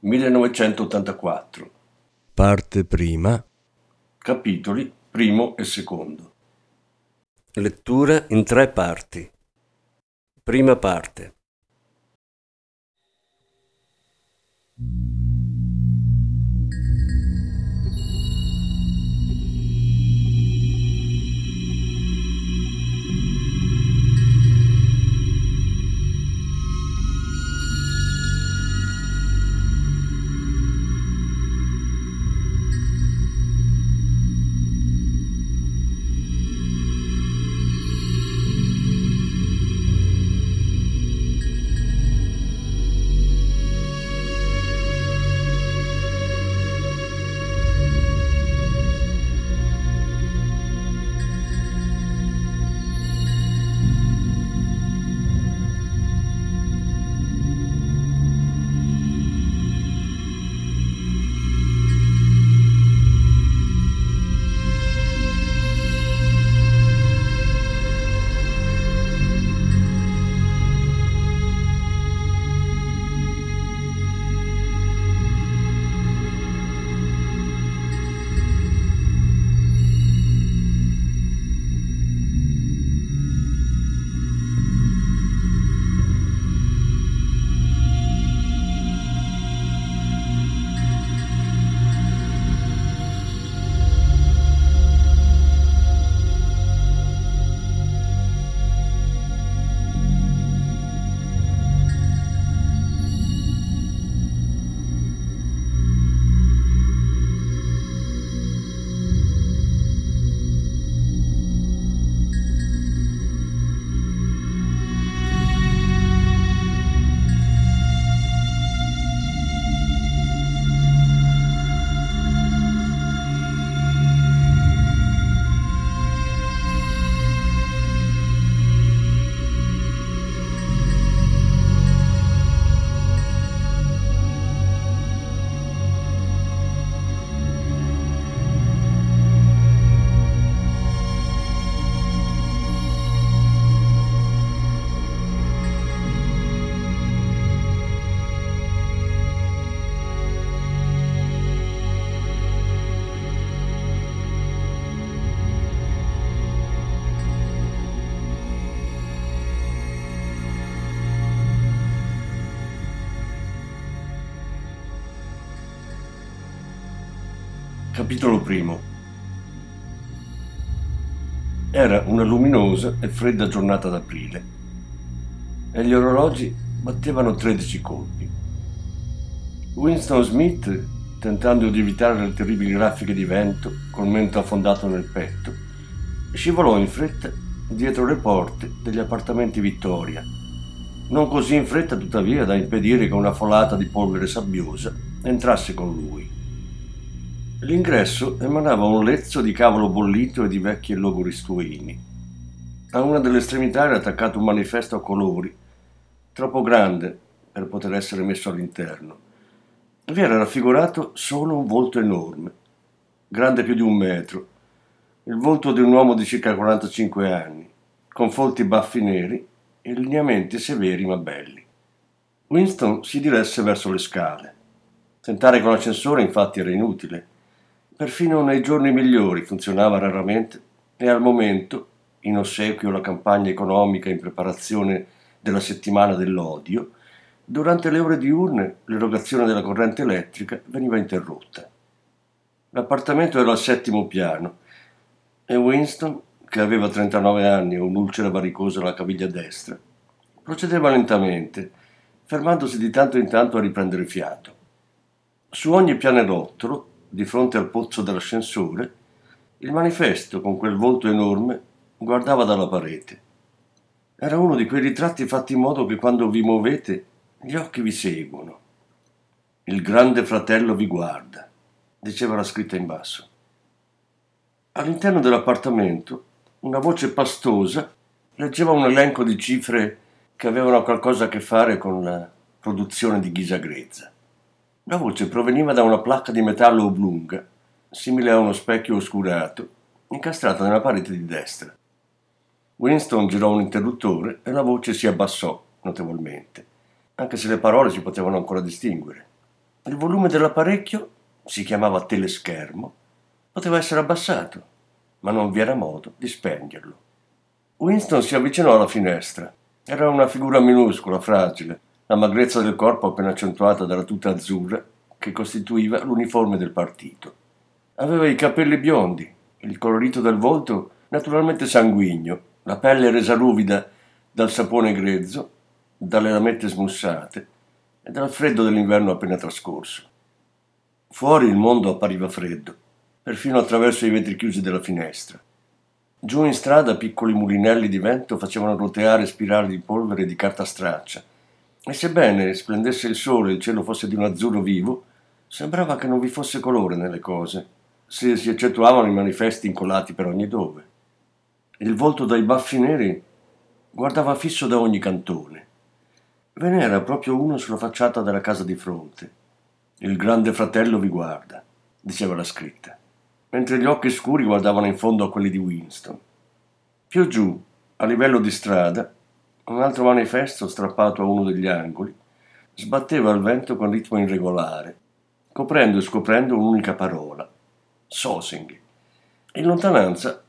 1984 Parte prima. Capitoli primo e secondo Lettura in tre parti. Prima parte. Capitolo primo Era una luminosa e fredda giornata d'aprile e gli orologi battevano 13 colpi. Winston Smith, tentando di evitare le terribili raffiche di vento col mento affondato nel petto, scivolò in fretta dietro le porte degli appartamenti Vittoria, non così in fretta tuttavia da impedire che una folata di polvere sabbiosa entrasse con lui. L'ingresso emanava un lezzo di cavolo bollito e di vecchi e logori stuini. A una delle estremità era attaccato un manifesto a colori, troppo grande per poter essere messo all'interno. Vi era raffigurato solo un volto enorme, grande più di un metro, il volto di un uomo di circa 45 anni, con folti baffi neri e lineamenti severi ma belli. Winston si diresse verso le scale. Tentare con l'ascensore infatti era inutile Perfino nei giorni migliori funzionava raramente e al momento, in ossequio alla campagna economica in preparazione della settimana dell'odio, durante le ore diurne l'erogazione della corrente elettrica veniva interrotta. L'appartamento era al settimo piano e Winston, che aveva 39 anni e un'ulcera varicosa alla caviglia destra, procedeva lentamente, fermandosi di tanto in tanto a riprendere fiato. Su ogni pianerottolo di fronte al pozzo dell'ascensore, il manifesto con quel volto enorme guardava dalla parete. Era uno di quei ritratti fatti in modo che quando vi muovete gli occhi vi seguono. Il grande fratello vi guarda, diceva la scritta in basso. All'interno dell'appartamento una voce pastosa leggeva un elenco di cifre che avevano qualcosa a che fare con la produzione di ghisa grezza. La voce proveniva da una placca di metallo oblunga, simile a uno specchio oscurato, incastrata nella parete di destra. Winston girò un interruttore e la voce si abbassò notevolmente, anche se le parole si potevano ancora distinguere. Il volume dell'apparecchio, si chiamava teleschermo, poteva essere abbassato, ma non vi era modo di spegnerlo. Winston si avvicinò alla finestra. Era una figura minuscola, fragile, la magrezza del corpo appena accentuata dalla tuta azzurra che costituiva l'uniforme del partito. Aveva i capelli biondi, il colorito del volto naturalmente sanguigno, la pelle resa ruvida dal sapone grezzo, dalle lamette smussate e dal freddo dell'inverno appena trascorso. Fuori il mondo appariva freddo, perfino attraverso i vetri chiusi della finestra. Giù in strada piccoli mulinelli di vento facevano roteare spirali di polvere e di carta straccia, e sebbene splendesse il sole e il cielo fosse di un azzurro vivo, sembrava che non vi fosse colore nelle cose, se si eccettuavano i manifesti incollati per ogni dove. Il volto dai baffi neri guardava fisso da ogni cantone. Ve n'era proprio uno sulla facciata della casa di fronte. Il grande fratello vi guarda, diceva la scritta mentre gli occhi scuri guardavano in fondo a quelli di Winston. Più giù, a livello di strada, un altro manifesto strappato a uno degli angoli sbatteva al vento con ritmo irregolare, coprendo e scoprendo un'unica parola: Sosing. In lontananza,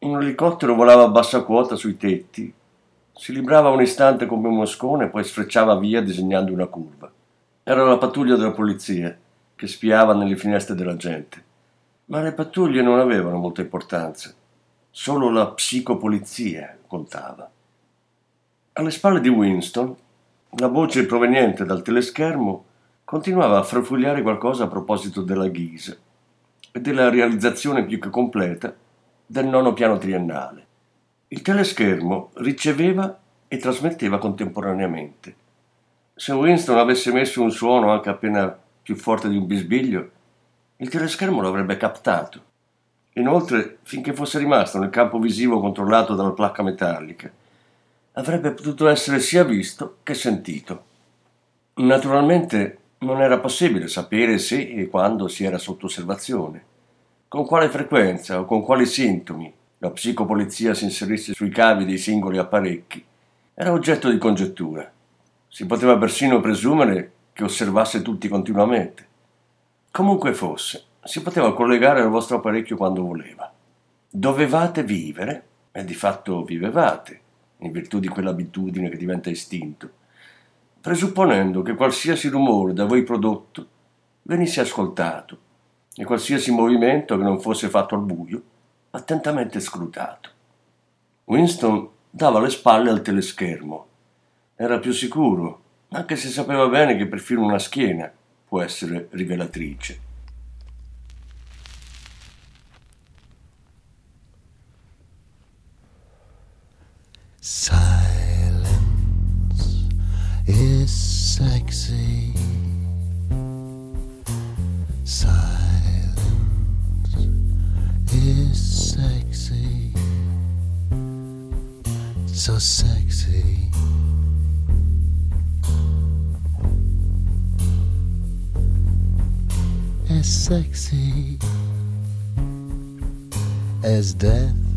un elicottero volava a bassa quota sui tetti, si librava un istante come un moscone e poi sfrecciava via disegnando una curva. Era la pattuglia della polizia che spiava nelle finestre della gente. Ma le pattuglie non avevano molta importanza, solo la psicopolizia contava. Alle spalle di Winston, la voce proveniente dal teleschermo continuava a farfugliare qualcosa a proposito della ghisa e della realizzazione più che completa del nono piano triennale. Il teleschermo riceveva e trasmetteva contemporaneamente. Se Winston avesse messo un suono anche appena più forte di un bisbiglio, il teleschermo lo avrebbe captato. Inoltre, finché fosse rimasto nel campo visivo controllato dalla placca metallica, avrebbe potuto essere sia visto che sentito. Naturalmente non era possibile sapere se e quando si era sotto osservazione, con quale frequenza o con quali sintomi la psicopolizia si inserisse sui cavi dei singoli apparecchi, era oggetto di congettura. Si poteva persino presumere che osservasse tutti continuamente. Comunque fosse, si poteva collegare al vostro apparecchio quando voleva. Dovevate vivere, e di fatto vivevate, in virtù di quell'abitudine che diventa istinto, presupponendo che qualsiasi rumore da voi prodotto venisse ascoltato e qualsiasi movimento che non fosse fatto al buio attentamente scrutato. Winston dava le spalle al teleschermo. Era più sicuro, anche se sapeva bene che perfino una schiena può essere rivelatrice. Silence is sexy. Silence is sexy. So sexy. as sexy as death.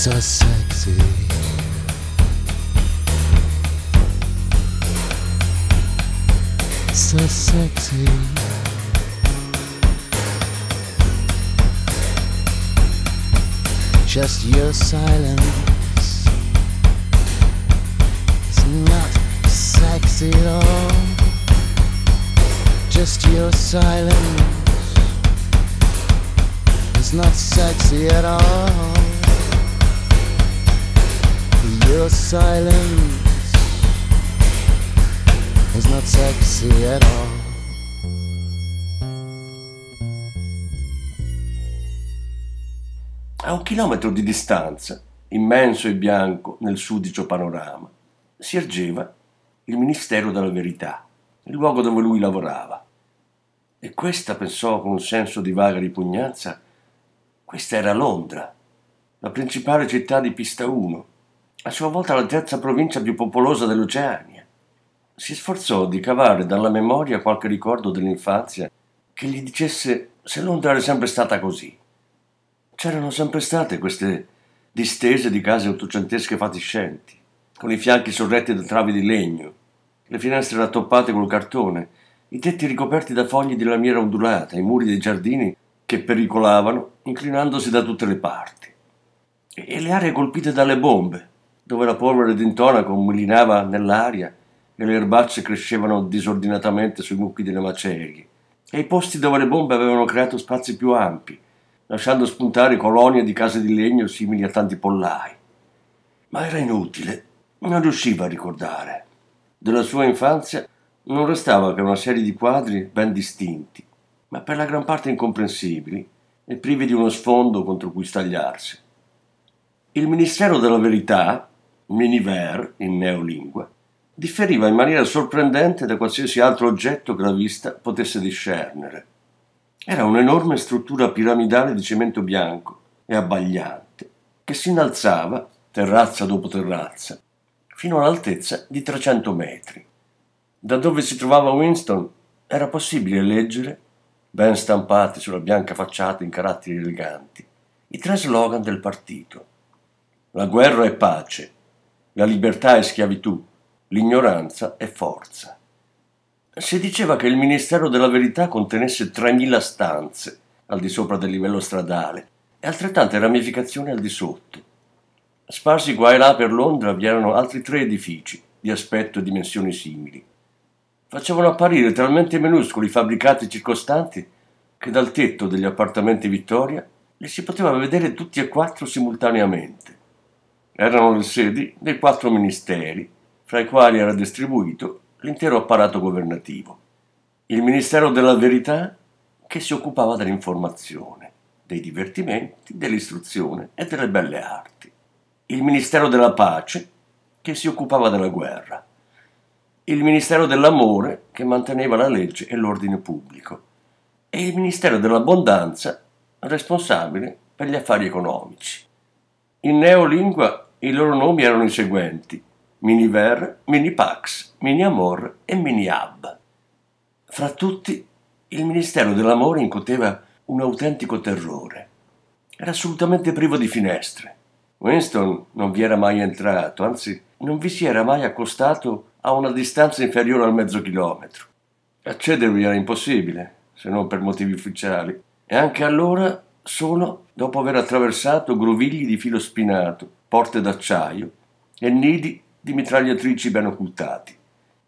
So sexy. So sexy. Just your silence It's not sexy at all. Just your silence It's not sexy at all. Your silence is not sexy at all. A un chilometro di distanza, immenso e bianco nel sudicio panorama, si ergeva il Ministero della Verità, il luogo dove lui lavorava. E questa, pensò con un senso di vaga ripugnanza, questa era Londra, la principale città di Pista 1, a sua volta la terza provincia più popolosa dell'Oceania. Si sforzò di cavare dalla memoria qualche ricordo dell'infanzia che gli dicesse se Londra era sempre stata così. C'erano sempre state queste distese di case ottocentesche fatiscenti, con i fianchi sorretti da travi di legno, le finestre rattoppate col cartone, i tetti ricoperti da fogli di lamiera ondulata, i muri dei giardini che pericolavano inclinandosi da tutte le parti. E le aree colpite dalle bombe, dove la polvere d'intonaco mulinava nell'aria e le erbacce crescevano disordinatamente sui mucchi delle macerie, e i posti dove le bombe avevano creato spazi più ampi, lasciando spuntare colonie di case di legno simili a tanti pollai. Ma era inutile, non riusciva a ricordare. Della sua infanzia non restava che una serie di quadri ben distinti, ma per la gran parte incomprensibili e privi di uno sfondo contro cui stagliarsi. Il Ministero della Verità, Miniver in neolingua, differiva in maniera sorprendente da qualsiasi altro oggetto che la vista potesse discernere. Era un'enorme struttura piramidale di cemento bianco e abbagliante, che si innalzava, terrazza dopo terrazza, fino all'altezza di 300 metri. Da dove si trovava Winston era possibile leggere, ben stampati sulla bianca facciata in caratteri eleganti, i tre slogan del partito. La guerra è pace, la libertà è schiavitù, l'ignoranza è forza. Si diceva che il Ministero della Verità contenesse 3.000 stanze al di sopra del livello stradale e altrettante ramificazioni al di sotto. Sparsi qua e là per Londra vi erano altri tre edifici di aspetto e dimensioni simili. Facevano apparire talmente minuscoli i fabbricati circostanti che dal tetto degli appartamenti Vittoria li si poteva vedere tutti e quattro simultaneamente. Erano le sedi dei quattro ministeri, fra i quali era distribuito l'intero apparato governativo. Il Ministero della Verità, che si occupava dell'informazione, dei divertimenti, dell'istruzione e delle belle arti. Il Ministero della Pace, che si occupava della guerra. Il Ministero dell'Amore, che manteneva la legge e l'ordine pubblico. E il Ministero dell'Abbondanza, responsabile per gli affari economici. In neolingua i loro nomi erano i seguenti: Miniver, Minipax, Miniamor e Miniab. Fra tutti, il Ministero dell'Amore incuteva un autentico terrore. Era assolutamente privo di finestre. Winston non vi era mai entrato, anzi non vi si era mai accostato a una distanza inferiore al mezzo chilometro. Accedervi era impossibile, se non per motivi ufficiali, e anche allora solo dopo aver attraversato grovigli di filo spinato, porte d'acciaio e nidi di mitragliatrici ben occultati.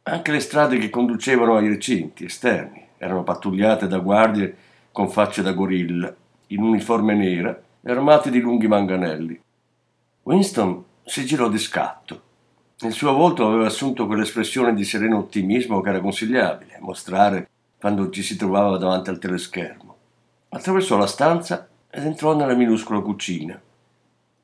Anche le strade che conducevano ai recinti esterni erano pattugliate da guardie con facce da gorilla, in uniforme nera e armati di lunghi manganelli. Winston si girò di scatto. Il suo volto aveva assunto quell'espressione di sereno ottimismo che era consigliabile mostrare quando ci si trovava davanti al teleschermo. Attraversò la stanza ed entrò nella minuscola cucina.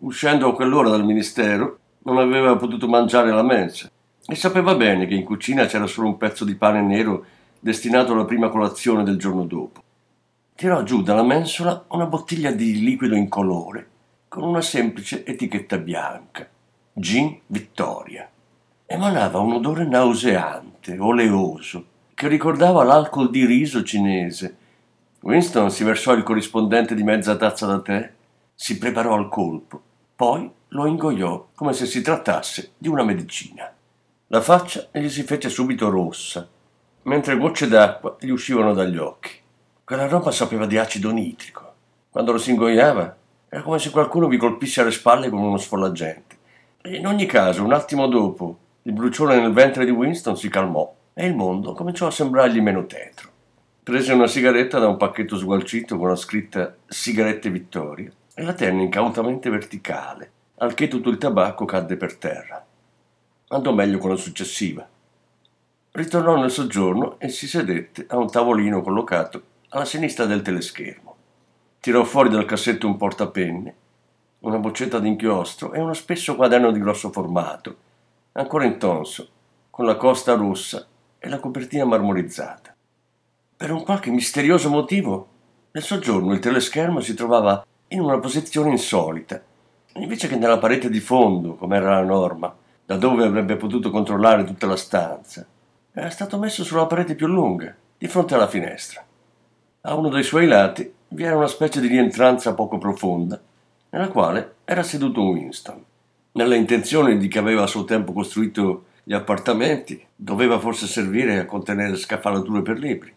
Uscendo a quell'ora dal ministero, non aveva potuto mangiare la mensa e sapeva bene che in cucina c'era solo un pezzo di pane nero destinato alla prima colazione del giorno dopo. Tirò giù dalla mensola una bottiglia di liquido incolore con una semplice etichetta bianca. Gin Vittoria. emanava un odore nauseante, oleoso, che ricordava l'alcol di riso cinese. Winston si versò il corrispondente di mezza tazza da tè, si preparò al colpo, poi lo ingoiò come se si trattasse di una medicina. La faccia gli si fece subito rossa, mentre gocce d'acqua gli uscivano dagli occhi. Quella roba sapeva di acido nitrico. Quando lo si ingoiava era come se qualcuno vi colpisse alle spalle con uno sfollagente. E in ogni caso, un attimo dopo, il bruciore nel ventre di Winston si calmò e il mondo cominciò a sembrargli meno tetro. Prese una sigaretta da un pacchetto sgualcito con la scritta Sigarette Vittoria e la tenne incautamente verticale, al che tutto il tabacco cadde per terra. Andò meglio con la successiva. Ritornò nel soggiorno e si sedette a un tavolino collocato alla sinistra del teleschermo. Tirò fuori dal cassetto un portapenne, una boccetta d'inchiostro e uno spesso quaderno di grosso formato, ancora intonso, con la costa rossa e la copertina marmorizzata. Per un qualche misterioso motivo, nel soggiorno il teleschermo si trovava in una posizione insolita. Invece che nella parete di fondo, come era la norma, da dove avrebbe potuto controllare tutta la stanza, era stato messo sulla parete più lunga, di fronte alla finestra. A uno dei suoi lati vi era una specie di rientranza poco profonda, nella quale era seduto Winston. Nella intenzione di che aveva a suo tempo costruito gli appartamenti, doveva forse servire a contenere scaffalature per libri.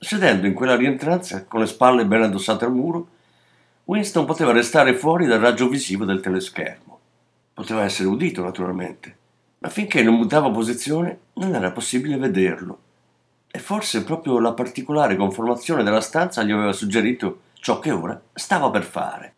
Sedendo in quella rientranza, con le spalle ben addossate al muro, Winston poteva restare fuori dal raggio visivo del teleschermo. Poteva essere udito, naturalmente, ma finché non mutava posizione non era possibile vederlo. E forse proprio la particolare conformazione della stanza gli aveva suggerito ciò che ora stava per fare.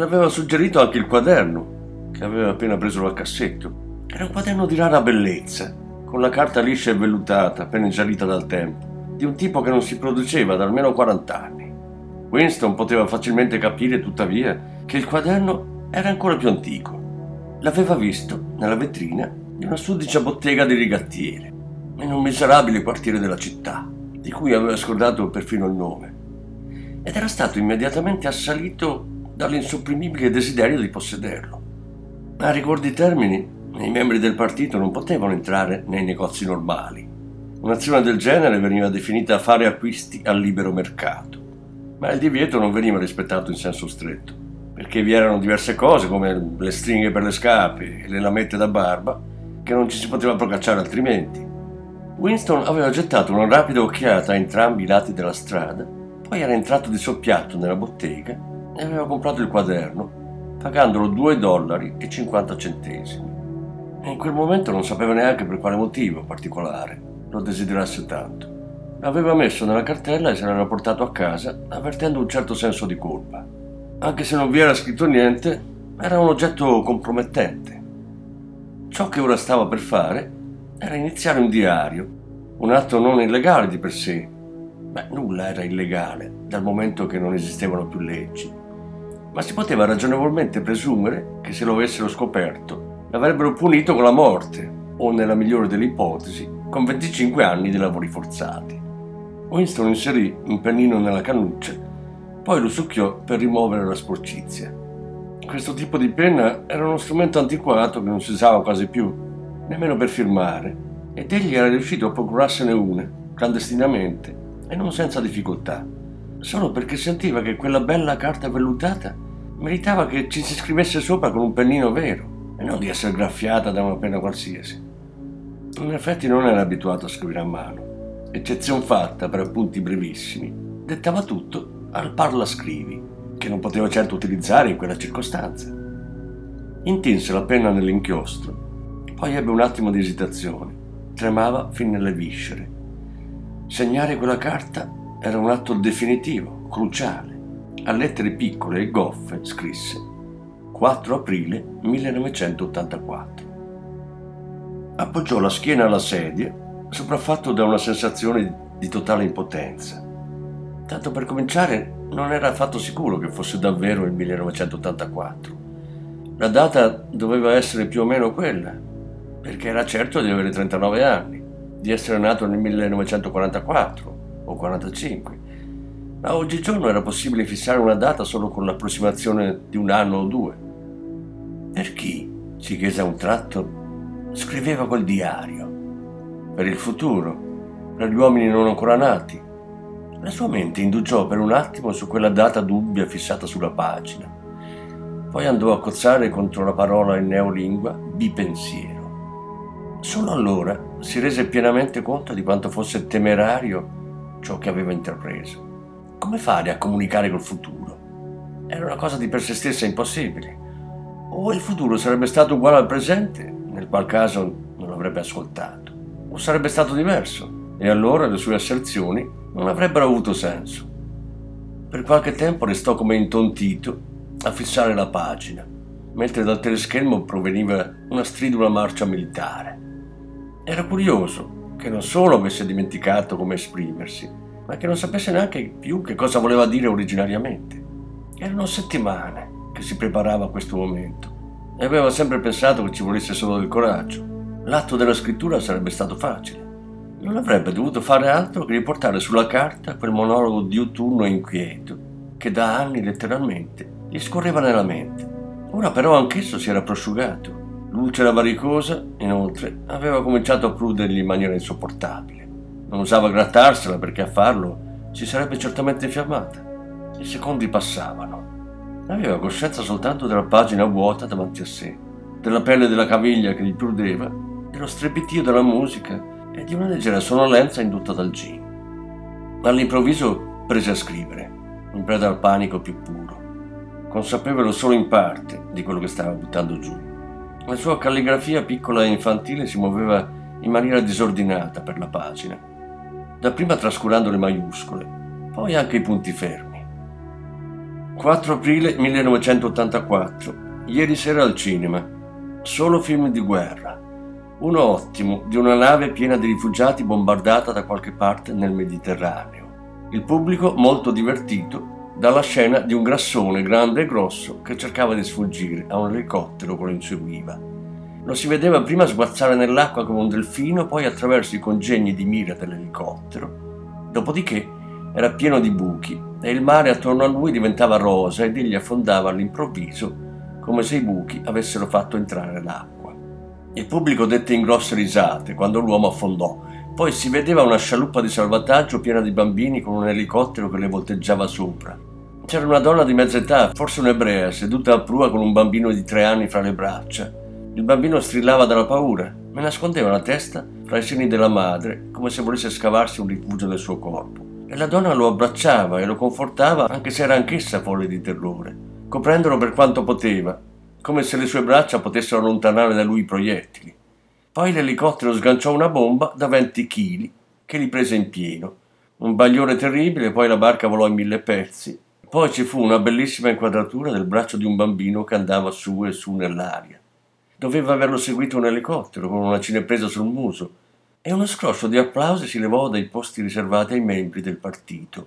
Gliel'aveva suggerito anche il quaderno, che aveva appena preso dal cassetto. Era un quaderno di rara bellezza, con la carta liscia e vellutata, appena ingiallita dal tempo, di un tipo che non si produceva da almeno 40 anni. Winston poteva facilmente capire, tuttavia, che il quaderno era ancora più antico. L'aveva visto nella vetrina di una sudicia bottega di rigattiere, in un miserabile quartiere della città, di cui aveva scordato perfino il nome. Ed era stato immediatamente assalito dall'insopprimibile desiderio di possederlo. A ricordi termini, i membri del partito non potevano entrare nei negozi normali. Un'azione del genere veniva definita fare acquisti al libero mercato, ma il divieto non veniva rispettato in senso stretto, perché vi erano diverse cose come le stringhe per le scarpe e le lamette da barba che non ci si poteva procacciare altrimenti. Winston aveva gettato una rapida occhiata a entrambi i lati della strada, poi era entrato di soppiatto nella bottega e aveva comprato il quaderno, pagandolo 2 dollari e 50 centesimi. E in quel momento non sapeva neanche per quale motivo particolare lo desiderasse tanto. L'aveva messo nella cartella e se l'era portato a casa, avvertendo un certo senso di colpa. Anche se non vi era scritto niente, era un oggetto compromettente. Ciò che ora stava per fare era iniziare un diario, un atto non illegale di per sé. Beh, nulla era illegale, dal momento che non esistevano più leggi ma si poteva ragionevolmente presumere che se lo avessero scoperto l'avrebbero punito con la morte o, nella migliore delle ipotesi, con 25 anni di lavori forzati. Winston inserì un pennino nella cannuccia, poi lo succhiò per rimuovere la sporcizia. Questo tipo di penna era uno strumento antiquato che non si usava quasi più, nemmeno per firmare, ed egli era riuscito a procurarsene una, clandestinamente e non senza difficoltà solo perché sentiva che quella bella carta vellutata meritava che ci si scrivesse sopra con un pennino vero e non di essere graffiata da una penna qualsiasi. In effetti non era abituato a scrivere a mano. Eccezione fatta per appunti brevissimi, dettava tutto al parla scrivi, che non poteva certo utilizzare in quella circostanza. Intinse la penna nell'inchiostro, poi ebbe un attimo di esitazione, tremava fin nelle viscere Segnare quella carta era un atto definitivo, cruciale. A lettere piccole e goffe scrisse 4 aprile 1984. Appoggiò la schiena alla sedia, sopraffatto da una sensazione di totale impotenza. Tanto per cominciare, non era affatto sicuro che fosse davvero il 1984. La data doveva essere più o meno quella, perché era certo di avere 39 anni, di essere nato nel 1944 o 45. Ma oggigiorno era possibile fissare una data solo con l'approssimazione di un anno o due. Per chi, si chiese a un tratto, scriveva quel diario? Per il futuro, per gli uomini non ancora nati, la sua mente indugiò per un attimo su quella data dubbia fissata sulla pagina. Poi andò a cozzare contro la parola in neolingua bipensiero. Solo allora si rese pienamente conto di quanto fosse temerario ciò che aveva intrapreso. Come fare a comunicare col futuro? Era una cosa di per sé stessa impossibile. O il futuro sarebbe stato uguale al presente, nel qual caso non avrebbe ascoltato, o sarebbe stato diverso, e allora le sue asserzioni non avrebbero avuto senso. Per qualche tempo restò come intontito a fissare la pagina, mentre dal teleschermo proveniva una stridula marcia militare. Era curioso che non solo avesse dimenticato come esprimersi, ma che non sapesse neanche più che cosa voleva dire originariamente. Erano settimane che si preparava a questo momento e aveva sempre pensato che ci volesse solo del coraggio. L'atto della scrittura sarebbe stato facile non avrebbe dovuto fare altro che riportare sulla carta quel monologo diuturno e inquieto che da anni letteralmente gli scorreva nella mente. Ora però anch'esso si era prosciugato. L'ulcera varicosa, inoltre, aveva cominciato a prudergli in maniera insopportabile. Non usava grattarsela perché a farlo si sarebbe certamente infiammata. I secondi passavano. Aveva coscienza soltanto della pagina vuota davanti a sé, della pelle della caviglia che gli prudeva, dello strepitio della musica e di una leggera sonnolenza indotta dal gin. All'improvviso prese a scrivere, in preda al panico più puro, consapevole solo in parte di quello che stava buttando giù. La sua calligrafia piccola e infantile si muoveva in maniera disordinata per la pagina, dapprima trascurando le maiuscole, poi anche i punti fermi. 4 aprile 1984, ieri sera al cinema, solo film di guerra uno ottimo di una nave piena di rifugiati bombardata da qualche parte nel Mediterraneo. Il pubblico molto divertito dalla scena di un grassone grande e grosso che cercava di sfuggire a un elicottero che lo inseguiva. Lo si vedeva prima sguazzare nell'acqua come un delfino, poi attraverso i congegni di mira dell'elicottero. Dopodiché era pieno di buchi e il mare attorno a lui diventava rosa ed egli affondava all'improvviso come se i buchi avessero fatto entrare l'acqua. Il pubblico dette in grosse risate quando l'uomo affondò. Poi si vedeva una scialuppa di salvataggio piena di bambini con un elicottero che le volteggiava sopra. C'era una donna di mezza età, forse un'ebrea, seduta a prua con un bambino di tre anni fra le braccia. Il bambino strillava dalla paura, ma nascondeva la testa fra i seni della madre, come se volesse scavarsi un rifugio nel suo corpo. E la donna lo abbracciava e lo confortava, anche se era anch'essa folle di terrore, coprendolo per quanto poteva, come se le sue braccia potessero allontanare da lui i proiettili. Poi l'elicottero sganciò una bomba da 20 kg che li prese in pieno. Un bagliore terribile, poi la barca volò in mille pezzi. Poi ci fu una bellissima inquadratura del braccio di un bambino che andava su e su nell'aria. Doveva averlo seguito un elicottero con una cinepresa sul muso e uno scroscio di applausi si levò dai posti riservati ai membri del partito.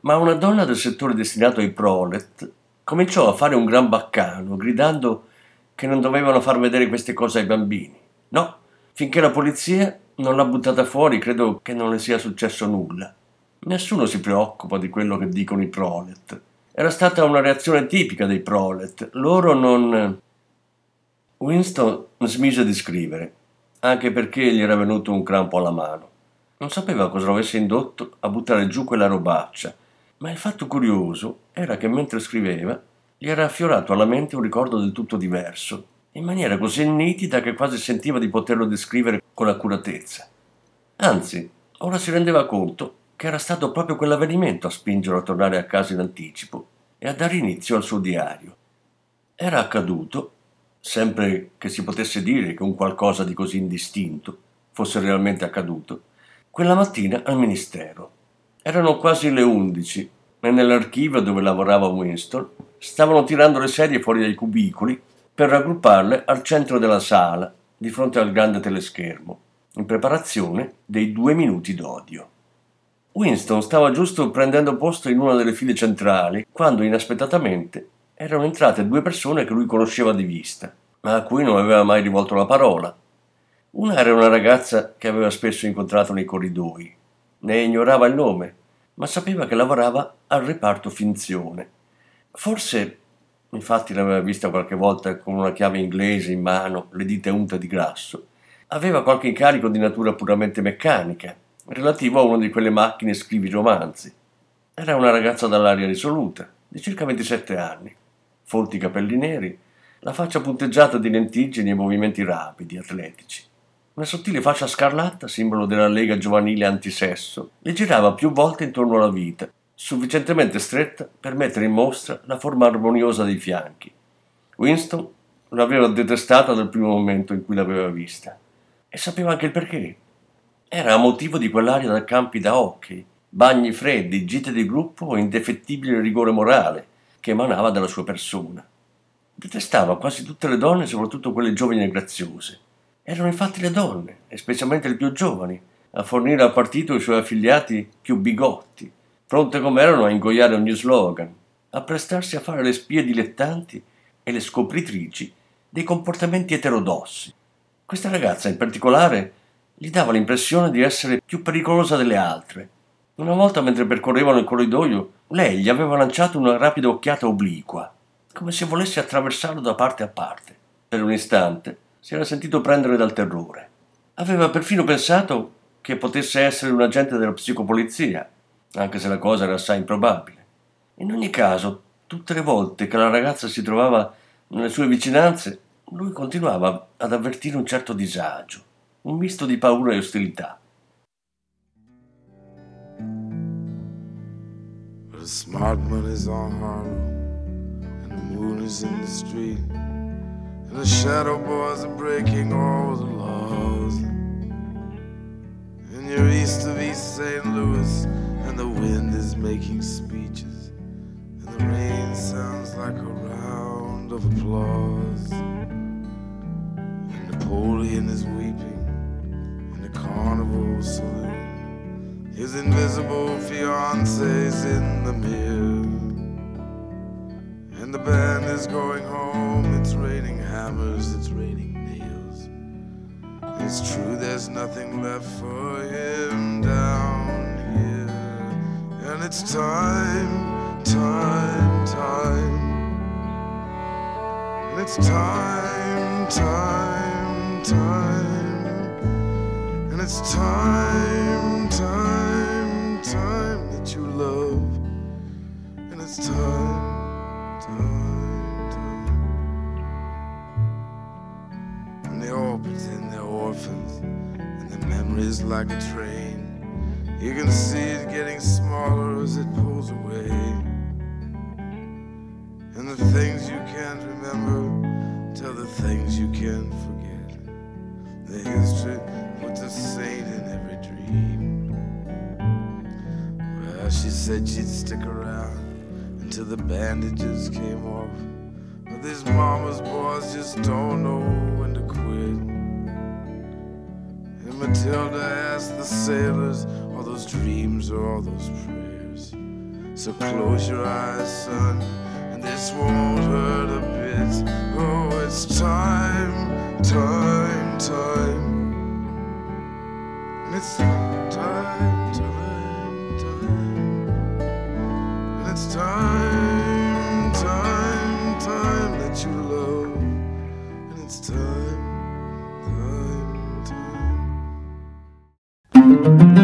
Ma una donna del settore destinato ai prolet cominciò a fare un gran baccano, gridando che non dovevano far vedere queste cose ai bambini. No, finché la polizia non l'ha buttata fuori, credo che non le sia successo nulla. Nessuno si preoccupa di quello che dicono i prolet. Era stata una reazione tipica dei prolet. Loro non... Winston smise di scrivere, anche perché gli era venuto un crampo alla mano. Non sapeva cosa lo avesse indotto a buttare giù quella robaccia ma il fatto curioso era che mentre scriveva gli era affiorato alla mente un ricordo del tutto diverso, in maniera così nitida che quasi sentiva di poterlo descrivere con accuratezza. Anzi, ora si rendeva conto che era stato proprio quell'avvenimento a spingerlo a tornare a casa in anticipo e a dare inizio al suo diario. Era accaduto, sempre che si potesse dire che un qualcosa di così indistinto fosse realmente accaduto, Quella mattina al ministero. Erano quasi le undici e nell'archivio dove lavorava Winston stavano tirando le sedie fuori dai cubicoli per raggrupparle al centro della sala, di fronte al grande teleschermo, in preparazione dei due minuti d'odio. Winston stava giusto prendendo posto in una delle file centrali quando inaspettatamente erano entrate due persone che lui conosceva di vista, ma a cui non aveva mai rivolto la parola. Una era una ragazza che aveva spesso incontrato nei corridoi. Ne ignorava il nome, ma sapeva che lavorava al reparto finzione. Forse, infatti l'aveva vista qualche volta con una chiave inglese in mano, le dita unte di grasso, aveva qualche incarico di natura puramente meccanica, relativo a una di quelle macchine scrivi romanzi. Era una ragazza dall'aria risoluta, di circa 27 anni, folti capelli neri, la faccia punteggiata di lentiggini e movimenti rapidi, atletici. Una sottile fascia scarlatta, simbolo della Lega Giovanile Antisesso, le girava più volte intorno alla vita, sufficientemente stretta per mettere in mostra la forma armoniosa dei fianchi. Winston l'aveva detestata dal primo momento in cui l'aveva vista e sapeva anche il perché. Era a motivo di quell'aria da campi da hockey, bagni freddi, gite di gruppo e indefettibile rigore morale che emanava dalla sua persona. Detestava quasi tutte le donne, soprattutto quelle giovani e graziose. Erano infatti le donne, e specialmente le più giovani, a fornire al partito i suoi affiliati più bigotti, pronte come erano a ingoiare ogni slogan, a prestarsi a fare le spie dilettanti e le scopritrici dei comportamenti eterodossi. Questa ragazza in particolare gli dava l'impressione di essere più pericolosa delle altre. Una volta mentre percorrevano il corridoio, lei gli aveva lanciato una rapida occhiata obliqua, come se volesse attraversarlo da parte a parte. Per un istante si era sentito prendere dal terrore. Aveva perfino pensato che potesse essere un agente della psicopolizia, anche se la cosa era assai improbabile. In ogni caso, tutte le volte che la ragazza si trovava nelle sue vicinanze, lui continuava ad avvertire un certo disagio, un misto di paura e ostilità. A smart man is on Harlem, and the moon is in the street. And the shadow boys are breaking all the laws. And you're east of East St. Louis, and the wind is making speeches. And the rain sounds like a round of applause. And Napoleon is weeping carnival saloon. His invisible fiance's in the mirror. And the band is going home. It's raining hammers, it's raining nails. It's true, there's nothing left for him down here. And it's time, time, time. And it's time, time, time. And it's time, time, time that you love. And it's time, time, time. And they all pretend they're orphans. And the memory's like a train. You can see it getting smaller as it pulls away. And the things you can't remember tell the things you can't forget. The said she'd stick around until the bandages came off. But these mama's boys just don't know when to quit. And Matilda asked the sailors, all those dreams or all those prayers. So close your eyes, son, and this won't hurt a bit. Oh, it's time, time, time. And it's time, time,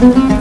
Müzik